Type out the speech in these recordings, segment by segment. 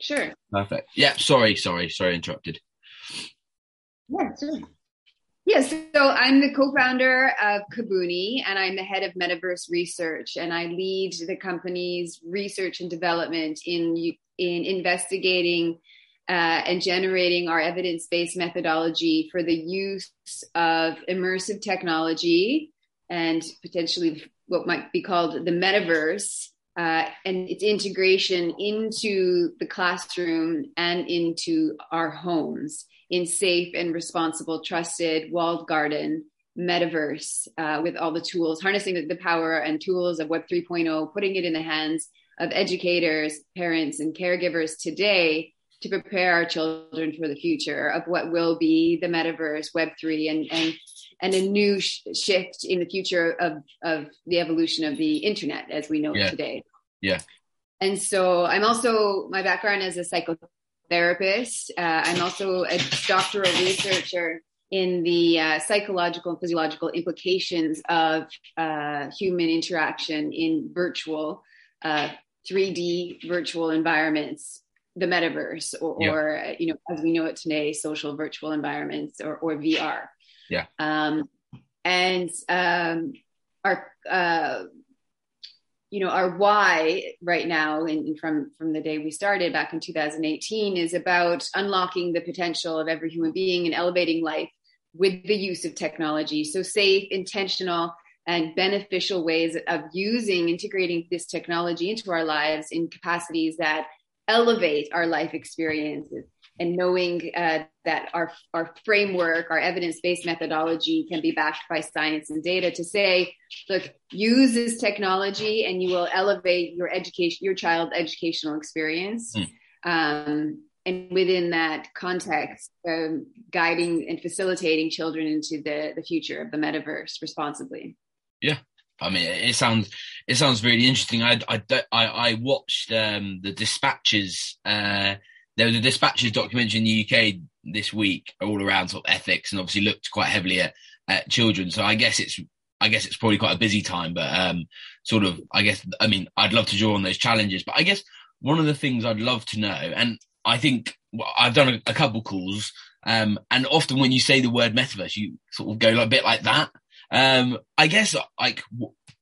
Sure. Perfect. Yeah. Sorry. Sorry. Sorry. Interrupted. Yeah. Sure. Yes, yeah, so I'm the co-founder of Kabuni, and I'm the head of metaverse research, and I lead the company's research and development in in investigating uh, and generating our evidence-based methodology for the use of immersive technology and potentially what might be called the metaverse uh, and its integration into the classroom and into our homes in safe and responsible, trusted, walled garden metaverse uh, with all the tools, harnessing the, the power and tools of Web 3.0, putting it in the hands of educators, parents, and caregivers today to prepare our children for the future of what will be the metaverse, Web 3, and, and, and a new sh- shift in the future of, of the evolution of the internet as we know yeah. it today. Yeah. And so I'm also, my background as a psychotherapist. Uh, I'm also a doctoral researcher in the uh, psychological and physiological implications of uh, human interaction in virtual 3D uh, virtual environments, the metaverse, or, yeah. or, uh, you know, as we know it today, social virtual environments or, or VR. Yeah. Um, and um, our uh, you know our why right now and from from the day we started back in 2018 is about unlocking the potential of every human being and elevating life with the use of technology so safe intentional and beneficial ways of using integrating this technology into our lives in capacities that elevate our life experiences and knowing uh, that our, our framework, our evidence based methodology can be backed by science and data to say, look, use this technology and you will elevate your education, your child's educational experience. Mm. Um, and within that context, um, guiding and facilitating children into the, the future of the metaverse responsibly. Yeah. I mean, it sounds it sounds really interesting. I I I, I watched um, the dispatches uh, there was a dispatches documentary in the UK this week all around sort of ethics and obviously looked quite heavily at, at children. So I guess it's I guess it's probably quite a busy time, but um, sort of I guess I mean I'd love to draw on those challenges. But I guess one of the things I'd love to know, and I think well, I've done a, a couple calls, um, and often when you say the word metaverse, you sort of go like, a bit like that. Um, I guess like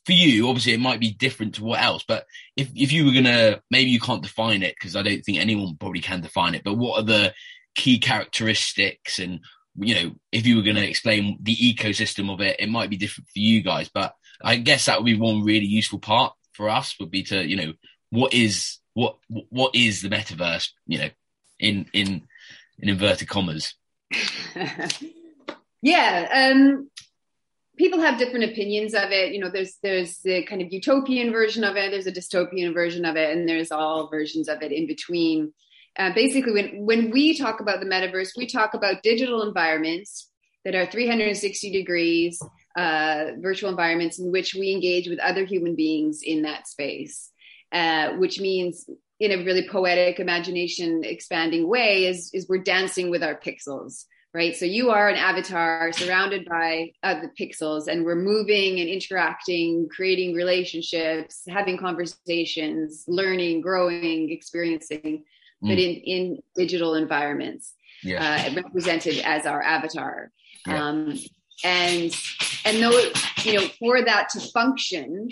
for you, obviously it might be different to what else, but if, if you were going to, maybe you can't define it because I don't think anyone probably can define it, but what are the key characteristics and, you know, if you were going to explain the ecosystem of it, it might be different for you guys, but I guess that would be one really useful part for us would be to, you know, what is, what, what is the metaverse, you know, in, in, in inverted commas? yeah. Um, people have different opinions of it. You know, there's there's the kind of utopian version of it, there's a dystopian version of it, and there's all versions of it in between. Uh, basically, when when we talk about the metaverse, we talk about digital environments that are 360 degrees uh, virtual environments in which we engage with other human beings in that space, uh, which means in a really poetic imagination expanding way is is we're dancing with our pixels right? So you are an avatar surrounded by other pixels, and we're moving and interacting, creating relationships, having conversations, learning, growing, experiencing, mm. but in in digital environments, yeah. uh, represented as our avatar. Yeah. Um, and and though you know for that to function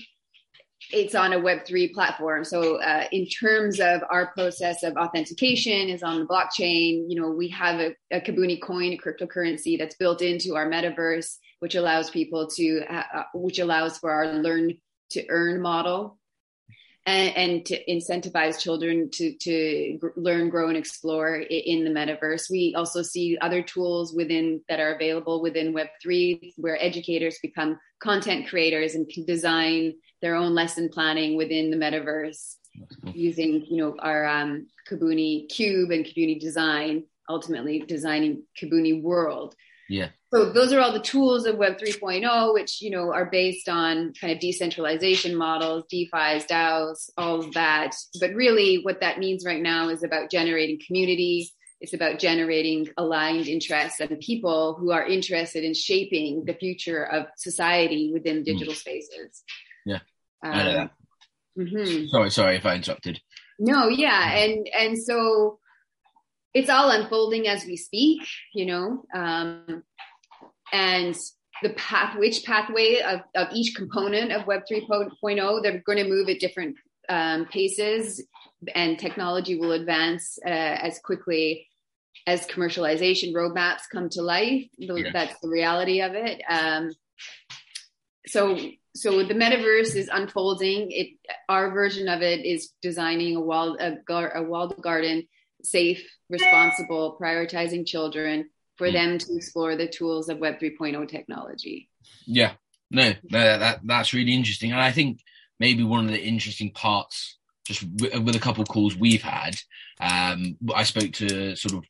it's on a Web3 platform. So, uh, in terms of our process of authentication, is on the blockchain. You know, we have a, a Kabuni coin, a cryptocurrency that's built into our metaverse, which allows people to, uh, which allows for our learn to earn model. And, and to incentivize children to to learn, grow, and explore in the metaverse. We also see other tools within that are available within Web three, where educators become content creators and can design their own lesson planning within the metaverse using you know our um, Kabuni cube and Kabuni design, ultimately designing Kabuni world. Yeah. So those are all the tools of Web 3.0, which you know are based on kind of decentralization models, DeFi's, DAOs, all of that. But really, what that means right now is about generating community. It's about generating aligned interests and people who are interested in shaping the future of society within hmm. digital spaces. Yeah, um, I know that. Mm-hmm. Sorry, sorry if I interrupted. No, yeah, and and so it's all unfolding as we speak, you know, um, and the path, which pathway of, of each component of Web 3.0, they're going to move at different um, paces, and technology will advance uh, as quickly as commercialization roadmaps come to life. Yeah. That's the reality of it. Um, so, so the metaverse is unfolding. It, our version of it is designing a walled a, gar, a walled garden, safe, responsible, prioritizing children for mm. them to explore the tools of Web 3.0 technology. Yeah, no, that that's really interesting, and I think maybe one of the interesting parts, just with a couple of calls we've had, um, I spoke to sort of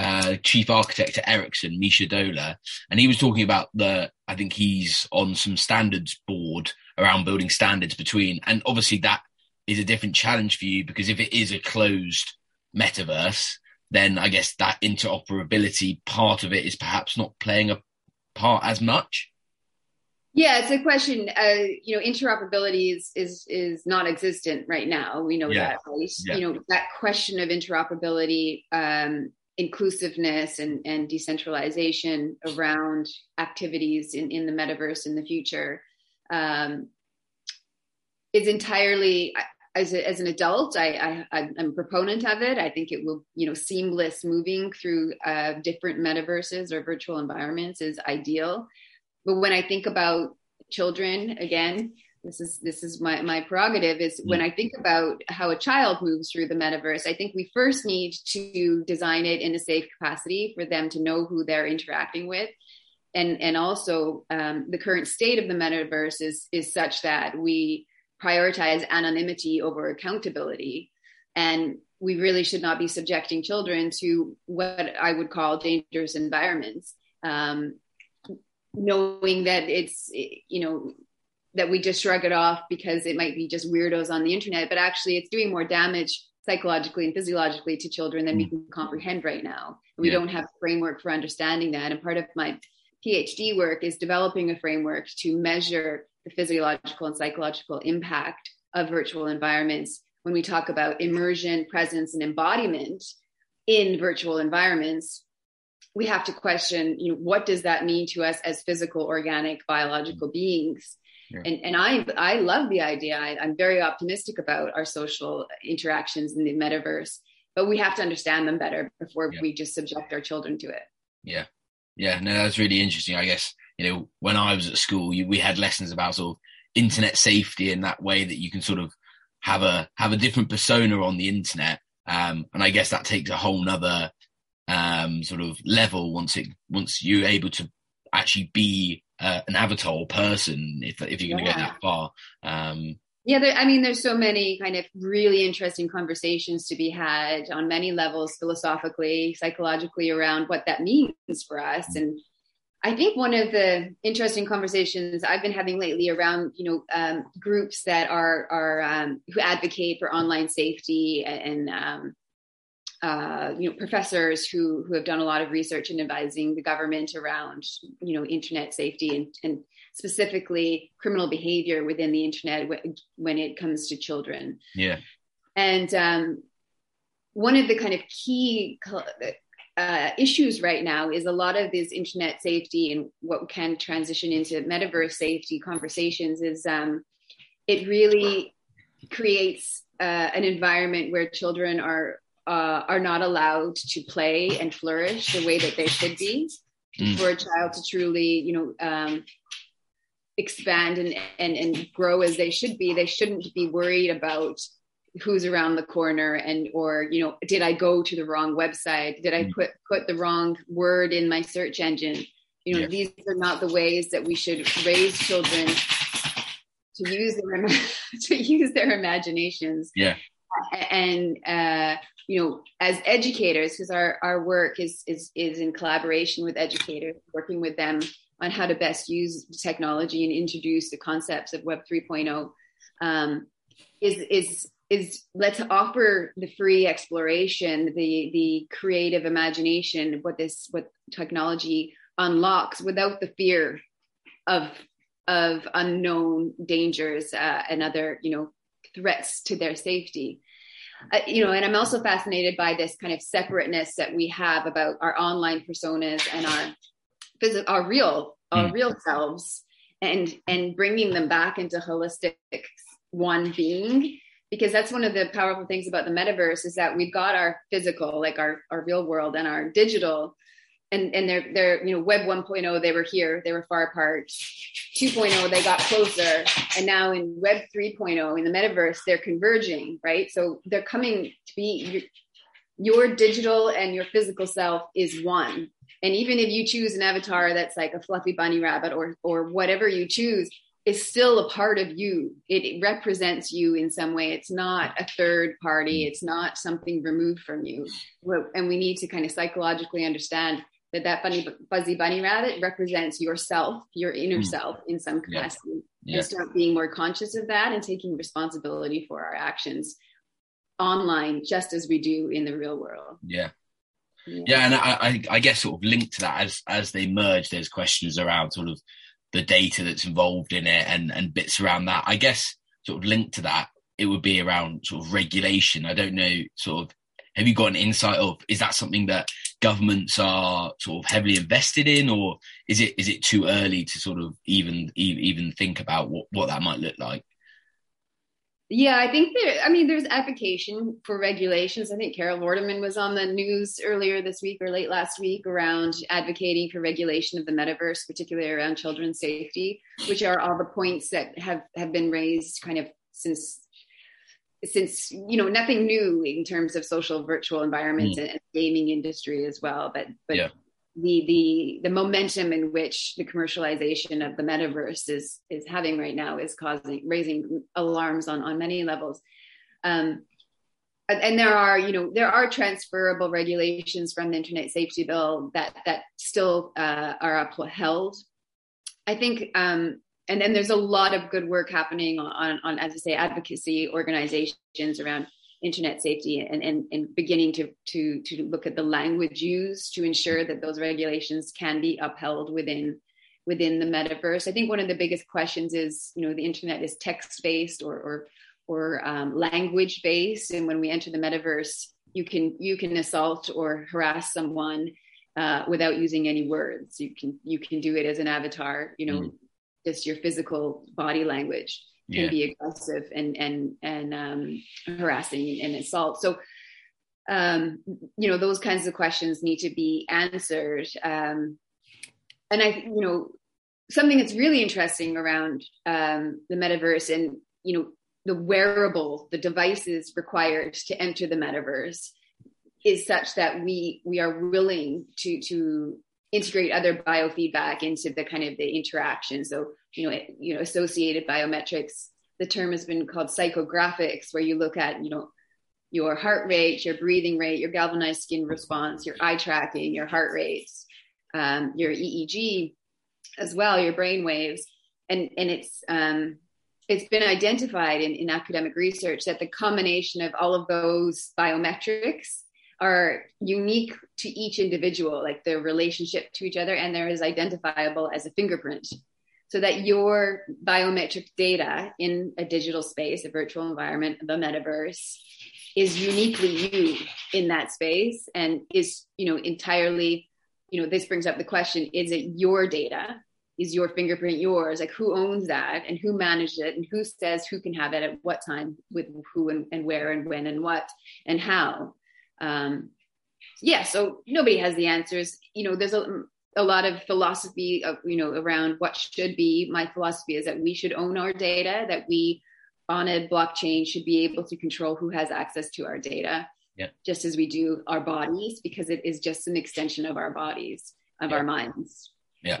uh, chief architect at Ericsson, Mischa Dohler, and he was talking about the. I think he's on some standards board around building standards between, and obviously that is a different challenge for you because if it is a closed metaverse, then I guess that interoperability part of it is perhaps not playing a part as much. Yeah, it's a question. Uh, you know, interoperability is is is non-existent right now. We know yeah. that, right? Yeah. You know, that question of interoperability, um, inclusiveness, and and decentralization around activities in in the metaverse in the future um, is entirely as, a, as an adult, I, I, am a proponent of it. I think it will, you know, seamless moving through uh, different metaverses or virtual environments is ideal. But when I think about children, again, this is this is my my prerogative. Is when I think about how a child moves through the metaverse, I think we first need to design it in a safe capacity for them to know who they're interacting with and and also um, the current state of the metaverse is is such that we prioritize anonymity over accountability. And we really should not be subjecting children to what I would call dangerous environments, um, knowing that it's, you know, that we just shrug it off because it might be just weirdos on the internet, but actually it's doing more damage psychologically and physiologically to children than we mm. can comprehend right now. We yeah. don't have a framework for understanding that. And part of my PhD work is developing a framework to measure the physiological and psychological impact of virtual environments when we talk about immersion, presence, and embodiment in virtual environments. We have to question, you know, what does that mean to us as physical, organic, biological beings? Yeah. And, and I, I love the idea. I, I'm very optimistic about our social interactions in the metaverse, but we have to understand them better before yeah. we just subject our children to it. Yeah. Yeah. No, that's really interesting. I guess you know, when I was at school, you, we had lessons about sort of internet safety in that way that you can sort of have a have a different persona on the internet. Um, and I guess that takes a whole nother um, sort of level once it once you're able to actually be uh, an avatar person if if you're going to yeah. get that far. Um, yeah, there, I mean, there's so many kind of really interesting conversations to be had on many levels, philosophically, psychologically, around what that means for us, mm. and I think one of the interesting conversations I've been having lately around, you know, um, groups that are are um, who advocate for online safety and, um, uh, you know professors who who have done a lot of research and advising the government around you know internet safety and, and specifically criminal behavior within the internet when it comes to children. Yeah, and um, one of the kind of key uh, issues right now is a lot of this internet safety and what can transition into metaverse safety conversations is um, it really creates uh, an environment where children are uh, are not allowed to play and flourish the way that they should be mm. for a child to truly you know um, expand and, and and grow as they should be they shouldn't be worried about who's around the corner and or you know did i go to the wrong website did i mm. put put the wrong word in my search engine you know yeah. these are not the ways that we should raise children to use their to use their imaginations yeah and uh you know as educators because our our work is is is in collaboration with educators working with them on how to best use technology and introduce the concepts of web 3.0 um, is is is let's offer the free exploration, the the creative imagination, what this what technology unlocks without the fear of of unknown dangers uh, and other you know threats to their safety. Uh, you know, and I'm also fascinated by this kind of separateness that we have about our online personas and our physical, our real, our mm. real selves, and and bringing them back into holistic one being. Because that's one of the powerful things about the metaverse is that we've got our physical, like our our real world, and our digital, and and they're they're you know web 1.0 they were here they were far apart. 2.0 they got closer and now in web 3.0 in the metaverse they're converging right? So they're coming to be your, your digital and your physical self is one. And even if you choose an avatar that's like a fluffy bunny rabbit or or whatever you choose is still a part of you. It, it represents you in some way. It's not a third party. It's not something removed from you. And we need to kind of psychologically understand that that funny fuzzy bunny rabbit represents yourself your inner mm. self in some capacity. Yeah. and start being more conscious of that and taking responsibility for our actions online just as we do in the real world. Yeah. Yeah, yeah and I, I, I guess sort of linked to that as as they merge there's questions around sort of the data that's involved in it and and bits around that. I guess sort of linked to that it would be around sort of regulation. I don't know sort of have you got an insight of is that something that governments are sort of heavily invested in, or is it is it too early to sort of even even think about what what that might look like? Yeah, I think there. I mean, there's application for regulations. I think Carol Vorderman was on the news earlier this week or late last week around advocating for regulation of the metaverse, particularly around children's safety, which are all the points that have have been raised kind of since since you know nothing new in terms of social virtual environments mm. and gaming industry as well but but yeah. the the the momentum in which the commercialization of the metaverse is is having right now is causing raising alarms on on many levels um and there are you know there are transferable regulations from the internet safety bill that that still uh, are upheld i think um and then there's a lot of good work happening on, on as I say, advocacy organizations around internet safety and, and, and beginning to, to, to look at the language used to ensure that those regulations can be upheld within within the metaverse. I think one of the biggest questions is, you know, the internet is text based or or, or um, language based, and when we enter the metaverse, you can you can assault or harass someone uh, without using any words. You can you can do it as an avatar, you know, mm just your physical body language can yeah. be aggressive and and and um, harassing and assault. So, um, you know, those kinds of questions need to be answered. Um, and I, you know, something that's really interesting around um, the metaverse and you know the wearable, the devices required to enter the metaverse is such that we we are willing to to integrate other biofeedback into the kind of the interaction. So, you know, you know, associated biometrics, the term has been called psychographics, where you look at, you know, your heart rate, your breathing rate, your galvanized skin response, your eye tracking, your heart rates, um, your EEG as well, your brain waves. And, and it's, um, it's been identified in, in academic research that the combination of all of those biometrics are unique to each individual, like their relationship to each other, and they're as identifiable as a fingerprint. So that your biometric data in a digital space, a virtual environment, the metaverse, is uniquely you in that space and is, you know, entirely, you know, this brings up the question, is it your data? Is your fingerprint yours? Like who owns that and who managed it and who says who can have it at what time with who and, and where and when and what and how? Um, yeah, so nobody has the answers. You know, there's a, a lot of philosophy of, you know, around what should be. My philosophy is that we should own our data, that we on a blockchain should be able to control who has access to our data, yeah. just as we do our bodies, because it is just an extension of our bodies, of yeah. our minds. Yeah.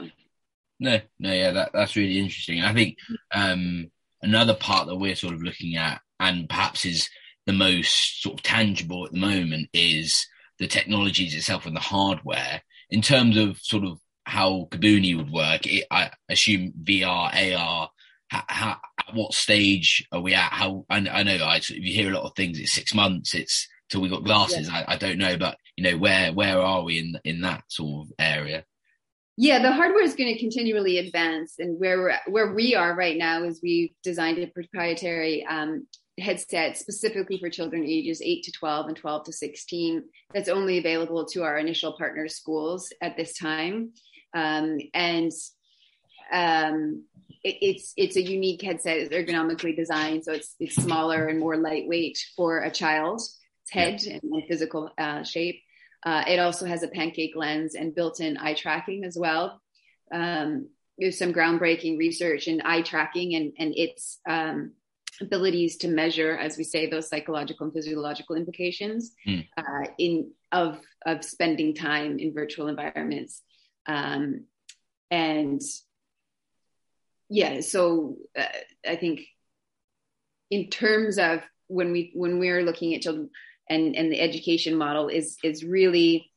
No, no, yeah, that, that's really interesting. I think um, another part that we're sort of looking at, and perhaps is the most sort of tangible at the moment is the technologies itself and the hardware. In terms of sort of how Kabuni would work, it, I assume VR, AR. How, how, at what stage are we at? How I, I know I, you hear a lot of things. It's six months. It's till we got glasses. Yeah. I, I don't know, but you know where where are we in in that sort of area? Yeah, the hardware is going to continually advance, and where where we are right now is we've designed a proprietary um, headset specifically for children ages 8 to 12 and 12 to 16 that's only available to our initial partner schools at this time. Um, and um, it, it's it's a unique headset. It's ergonomically designed so it's it's smaller and more lightweight for a child's head yeah. and physical uh, shape. Uh, it also has a pancake lens and built-in eye tracking as well. Um, there's some groundbreaking research in eye tracking and and its um, abilities to measure, as we say, those psychological and physiological implications mm. uh, in of of spending time in virtual environments, um, and yeah, so uh, I think in terms of when we when we're looking at children and and the education model is is really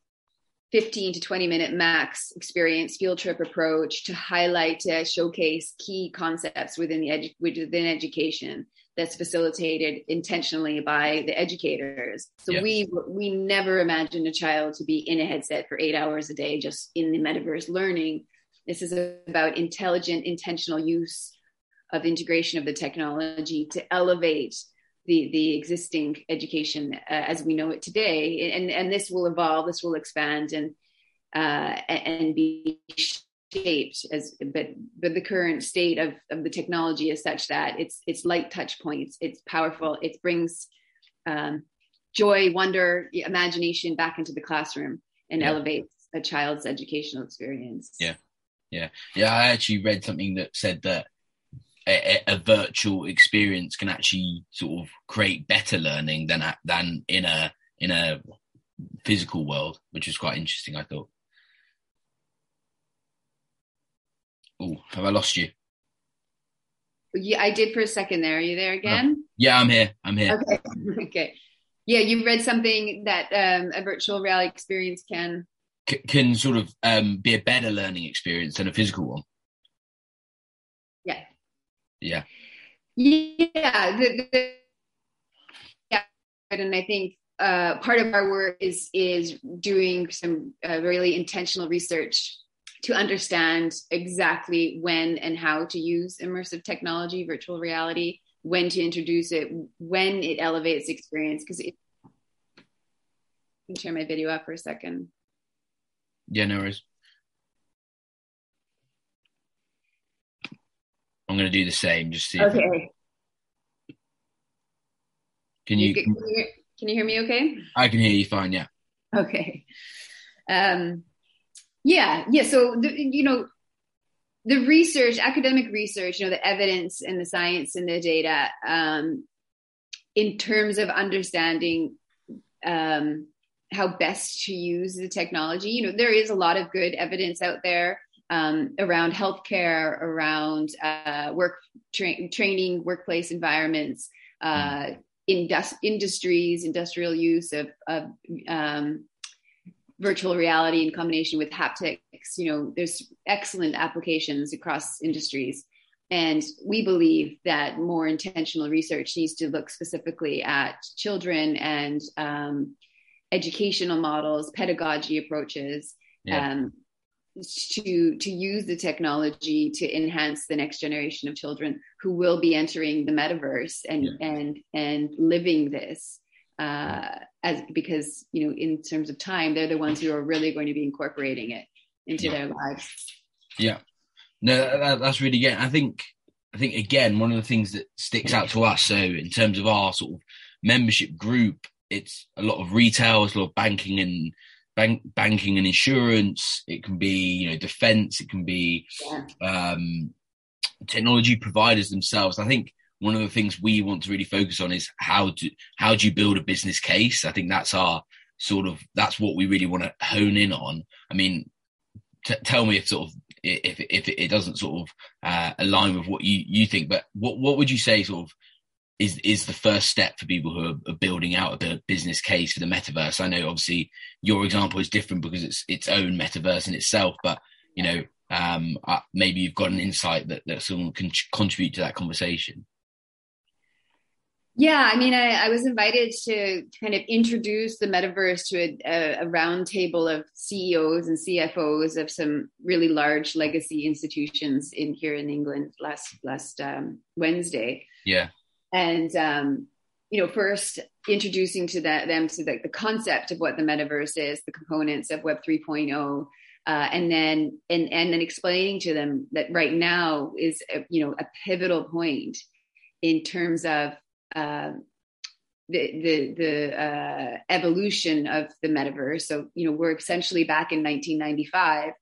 15 to 20 minute max experience field trip approach to highlight to showcase key concepts within the edu- within education that's facilitated intentionally by the educators. So yeah. we we never imagined a child to be in a headset for eight hours a day just in the metaverse learning. This is about intelligent intentional use of integration of the technology to elevate the the existing education uh, as we know it today. And and this will evolve this will expand and uh, and be shaped as but but the current state of of the technology is such that it's it's light touch points it's powerful it brings um, joy wonder imagination back into the classroom and yeah. elevates a child's educational experience yeah yeah yeah i actually read something that said that a, a, virtual experience can actually sort of create better learning than than in a in a physical world, which is quite interesting. I thought. Oh, have I lost you? Yeah, I did for a second there. Are you there again? Oh. Yeah, I'm here. I'm here. Okay. okay. Yeah, you read something that um, a virtual reality experience can C- can sort of um, be a better learning experience than a physical one. Yeah. Yeah. The, the, yeah. And I think uh, part of our work is is doing some uh, really intentional research to understand exactly when and how to use immersive technology, virtual reality, when to introduce it, when it elevates experience. Because it, can share my video up for a second. Yeah, no worries. I'm going to do the same. Just see. Okay. Can you, can you hear, can you hear me? Okay. I can hear you fine. Yeah. Okay. Um, yeah. Yeah. So the, you know, the research, academic research, you know, the evidence and the science and the data, um, in terms of understanding um, how best to use the technology. You know, there is a lot of good evidence out there um, around healthcare, around uh, work tra- training, workplace environments, uh, indus- industries, industrial use of, of um, virtual reality in combination with haptics. You know, there's excellent applications across industries. And we believe that more intentional research needs to look specifically at children and um, educational models, pedagogy approaches, yeah. um, to to use the technology to enhance the next generation of children who will be entering the metaverse and yeah. and and living this uh, as because you know in terms of time they're the ones who are really going to be incorporating it into yeah. their lives. Yeah, no, that, that's really good. I think I think again one of the things that sticks out to us. So in terms of our sort of membership group, it's a lot of retail, it's a lot of banking and bank, banking and insurance. It can be, you know, defense. It can be yeah. um, technology providers themselves. I think one of the things we want to really focus on is how do how do you build a business case? I think that's our sort of that's what we really want to hone in on. I mean, t- tell me if sort of if if it doesn't sort of uh, align with what you you think, but what what would you say sort of is is the first step for people who are, building out a business case for the metaverse. I know obviously your example is different because it's its own metaverse in itself, but you know um, uh, maybe you've got an insight that that someone can contribute to that conversation. Yeah, I mean, I, I, was invited to kind of introduce the metaverse to a, a, a roundtable of CEOs and CFOs of some really large legacy institutions in here in England last last um, Wednesday. Yeah, and um, you know, first introducing to that, them to the, the concept of what the metaverse is, the components of Web 3.0, uh, and then and and then explaining to them that right now is a, you know a pivotal point in terms of uh, the the the uh, evolution of the metaverse. So you know we're essentially back in 1995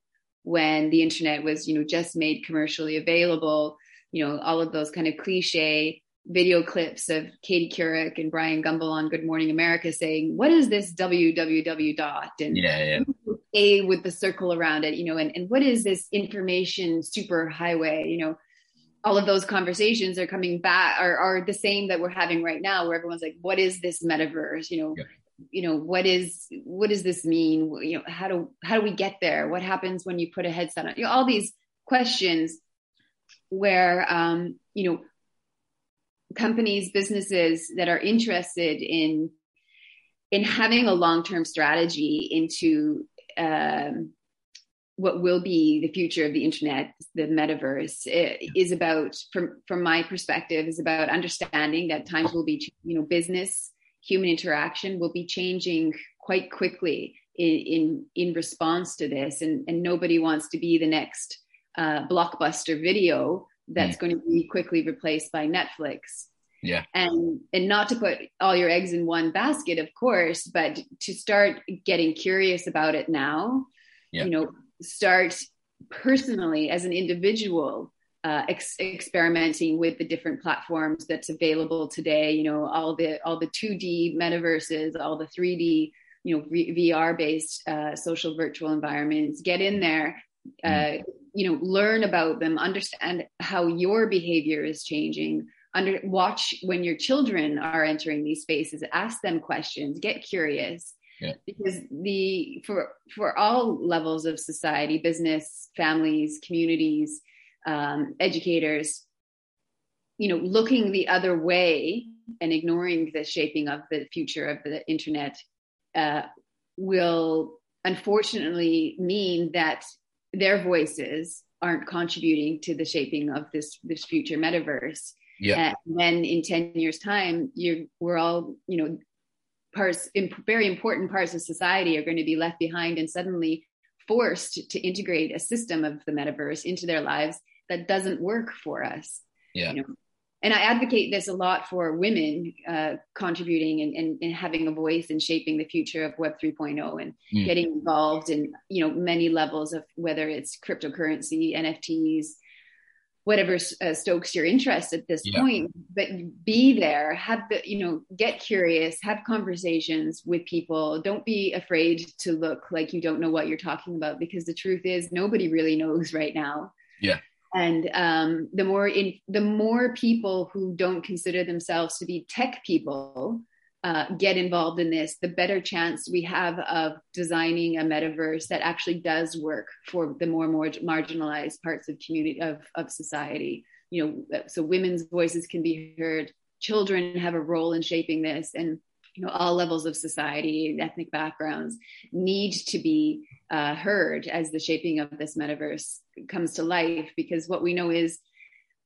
when the internet was you know just made commercially available. You know all of those kind of cliche video clips of Katie Couric and Bryant Gumbel on Good Morning America saying, "What is this www dot?" and yeah, yeah. A with the circle around it, you know, and and what is this information super highway, you know? All of those conversations are coming back are are the same that we're having right now, where everyone's like, "What is this metaverse?" You know. Yeah. You know what is what does this mean? You know how do how do we get there? What happens when you put a headset on? You know all these questions where um, you know companies, businesses that are interested in in having a long term strategy into um, what will be the future of the internet, the metaverse, is about, from from my perspective, is about understanding that times will be, you know, business, human interaction will be changing quite quickly in in, in response to this, and and nobody wants to be the next uh, blockbuster video that's mm. going to be quickly replaced by Netflix. Yeah. And and not to put all your eggs in one basket, of course, but to start getting curious about it now. Yeah. You know, start personally as an individual uh, ex- experimenting with the different platforms that's available today. You know, all the all the 2D metaverses, all the 3D, you know, VR based uh, social virtual environments. Get in there, uh, mm. you know, learn about them, understand how your behavior is changing under watch when your children are entering these spaces ask them questions get curious yeah. because the for for all levels of society business families communities um, educators you know looking the other way and ignoring the shaping of the future of the internet uh, will unfortunately mean that their voices aren't contributing to the shaping of this this future metaverse yeah. And then in 10 years time, you we're all, you know, parts, very important parts of society are going to be left behind and suddenly forced to integrate a system of the metaverse into their lives that doesn't work for us. Yeah. You know? And I advocate this a lot for women uh, contributing and, and, and, having a voice in shaping the future of Web 3.0 and mm. getting involved in you know many levels of whether it's cryptocurrency, NFTs, whatever uh, stokes your interest at this yeah. point but be there have the you know get curious have conversations with people. Don't be afraid to look like you don't know what you're talking about because the truth is nobody really knows right now. Yeah. And um, the more in the more people who don't consider themselves to be tech people uh, get involved in this, the better chance we have of designing a metaverse that actually does work for the more more marginalized parts of community of, of society. You know, so women's voices can be heard, children have a role in shaping this, and you know all levels of society, ethnic backgrounds need to be uh, heard as the shaping of this metaverse comes to life. Because what we know is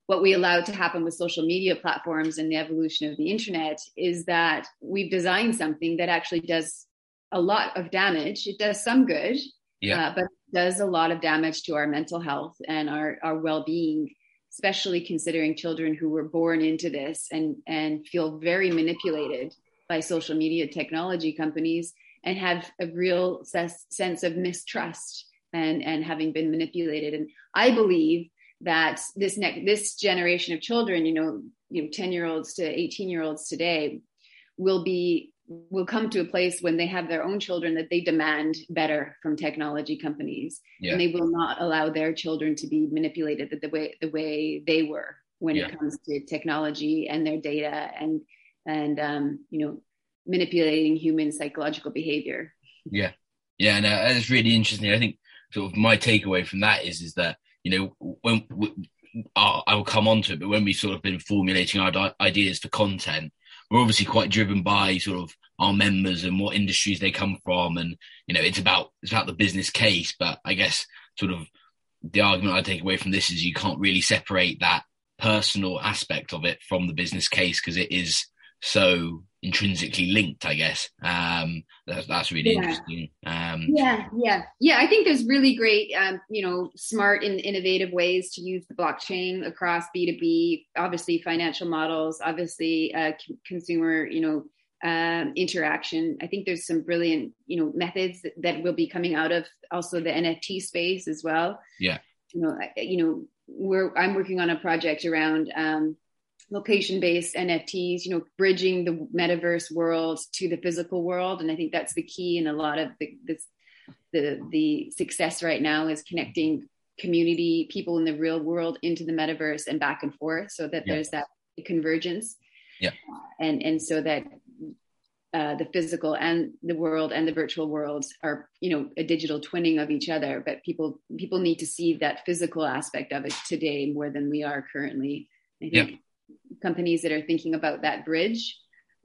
what we allowed to happen with social media platforms and the evolution of the internet is that we've designed something that actually does a lot of damage. It does some good, yeah. uh, but does a lot of damage to our mental health and our, our well-being, especially considering children who were born into this and, and feel very manipulated by social media technology companies and have a real ses- sense of mistrust and, and having been manipulated. And I believe that this next this generation of children you know you know 10 year olds to 18 year olds today will be will come to a place when they have their own children that they demand better from technology companies yeah. and they will not allow their children to be manipulated the way the way they were when yeah. it comes to technology and their data and and um, you know manipulating human psychological behavior yeah yeah and uh, it's really interesting i think sort of my takeaway from that is is that you know, when I will come on to it, but when we've sort of been formulating our ideas for content, we're obviously quite driven by sort of our members and what industries they come from, and you know, it's about it's about the business case. But I guess sort of the argument I take away from this is you can't really separate that personal aspect of it from the business case because it is so intrinsically linked, I guess. Um, that's, that's really yeah. interesting. Um, yeah, yeah, yeah. I think there's really great, um, you know, smart and innovative ways to use the blockchain across B2B, obviously financial models, obviously uh, c- consumer, you know, um, interaction. I think there's some brilliant, you know, methods that, that, will be coming out of also the NFT space as well. Yeah. You know, you know, we're I'm working on a project around um, location-based NFTs. You know, bridging the metaverse world to the physical world, and I think that's the key in a lot of the this, the the success right now is connecting community people in the real world into the metaverse and back and forth, so that yeah. there's that convergence. Yeah, and and so that uh, the physical and the world and the virtual worlds are you know a digital twinning of each other but people people need to see that physical aspect of it today more than we are currently i think. Companies that are thinking about that bridge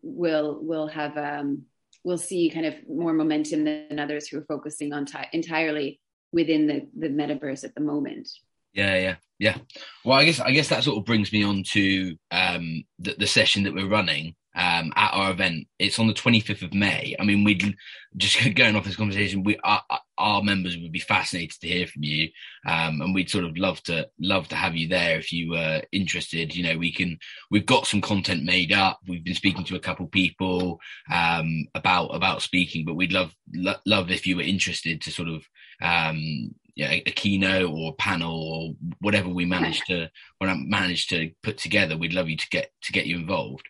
will will have um will see kind of more momentum than others who are focusing on t- entirely within the the metaverse at the moment. Yeah yeah yeah. Well i guess i guess that sort of brings me on to um the, the session that we're running um, at our event. It's on the 25th of May. I mean, we'd just going off this conversation. We our, our members would be fascinated to hear from you, um, and we'd sort of love to love to have you there if you were interested. You know, we can we've got some content made up. We've been speaking to a couple people um, about about speaking, but we'd love lo- love if you were interested to sort of um, yeah, a keynote or a panel or whatever we managed to when I managed to put together. We'd love you to get to get you involved.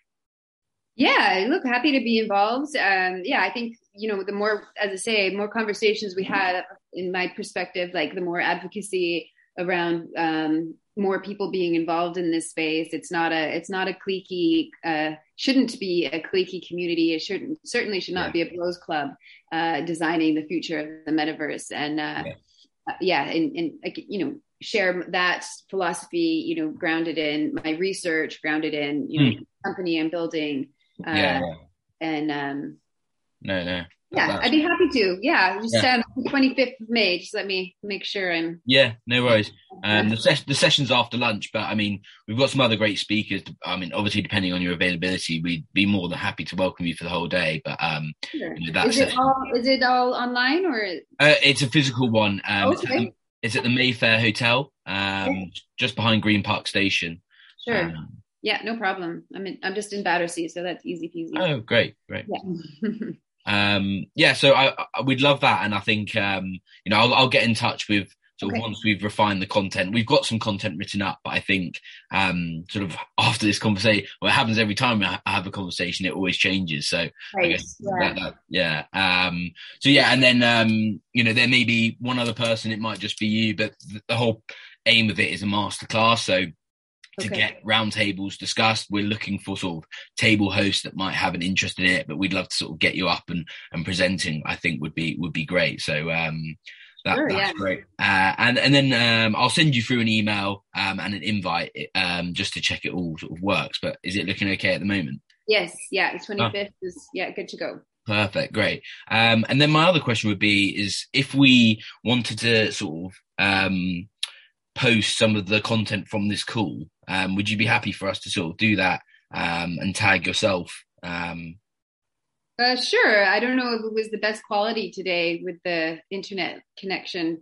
Yeah, look, happy to be involved. Um, yeah, I think you know the more, as I say, more conversations we had, in my perspective, like the more advocacy around um, more people being involved in this space. It's not a, it's not a cliquey, uh, shouldn't be a cliquey community. It shouldn't, certainly should not yeah. be a bros club uh, designing the future of the metaverse. And uh, yeah, uh, yeah and, and you know, share that philosophy, you know, grounded in my research, grounded in you know, mm. company I'm building uh, yeah, yeah. And um, no, no. Yeah, I'd be happy to. Yeah, just yeah. um, 25th of May. Just let me make sure I'm. Yeah, no worries. Um, the, ses- the session's after lunch, but I mean, we've got some other great speakers. I mean, obviously, depending on your availability, we'd be more than happy to welcome you for the whole day. But um, sure. you know, is it all is it all online or? Uh, it's a physical one. Um, okay. it's, at the, it's at the Mayfair Hotel, um, okay. just behind Green Park Station. Sure. Um, yeah, no problem. I'm in, I'm just in Battersea, so that's easy peasy. Oh, great, great. Yeah. um, yeah. So I, I, we'd love that, and I think um, you know I'll, I'll get in touch with sort of once we've refined the content. We've got some content written up, but I think um, sort of after this conversation, well, it happens every time I have a conversation, it always changes. So right. I guess yeah. That, that, yeah. Um, so yeah, and then um, you know there may be one other person. It might just be you, but the, the whole aim of it is a masterclass. So to okay. get roundtables discussed. We're looking for sort of table hosts that might have an interest in it, but we'd love to sort of get you up and, and presenting. I think would be would be great. So um, that, sure, that's yeah. great. Uh, and and then um, I'll send you through an email um, and an invite um, just to check it all sort of works. But is it looking okay at the moment? Yes. Yeah. The twenty fifth oh. is yeah good to go. Perfect, great. Um, and then my other question would be: is if we wanted to sort of um, post some of the content from this call, um, would you be happy for us to sort of do that um, and tag yourself? Um, uh, sure. I don't know if it was the best quality today with the internet connection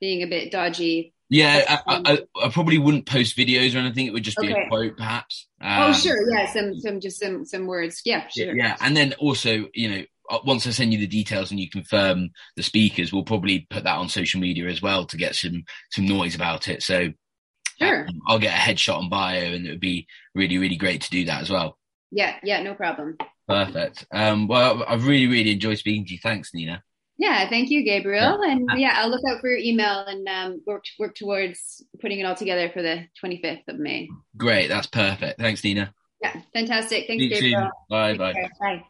being a bit dodgy. Yeah, I, I, I, probably wouldn't post videos or anything. It would just be okay. a quote, perhaps. oh, um, sure. Yeah, some, some, just some, some words. Yeah, sure. Yeah, and then also, you know, once I send you the details and you confirm the speakers, we'll probably put that on social media as well to get some some noise about it. So sure, um, I'll get a headshot on bio, and it would be really really great to do that as well. Yeah, yeah, no problem. Perfect. Um, well, I've really really enjoyed speaking to you. Thanks, Nina. Yeah, thank you, Gabriel. Yeah. And yeah, I'll look out for your email and um, work work towards putting it all together for the 25th of May. Great, that's perfect. Thanks, Nina. Yeah, fantastic. Thanks, Gabriel. Bye, bye. Bye.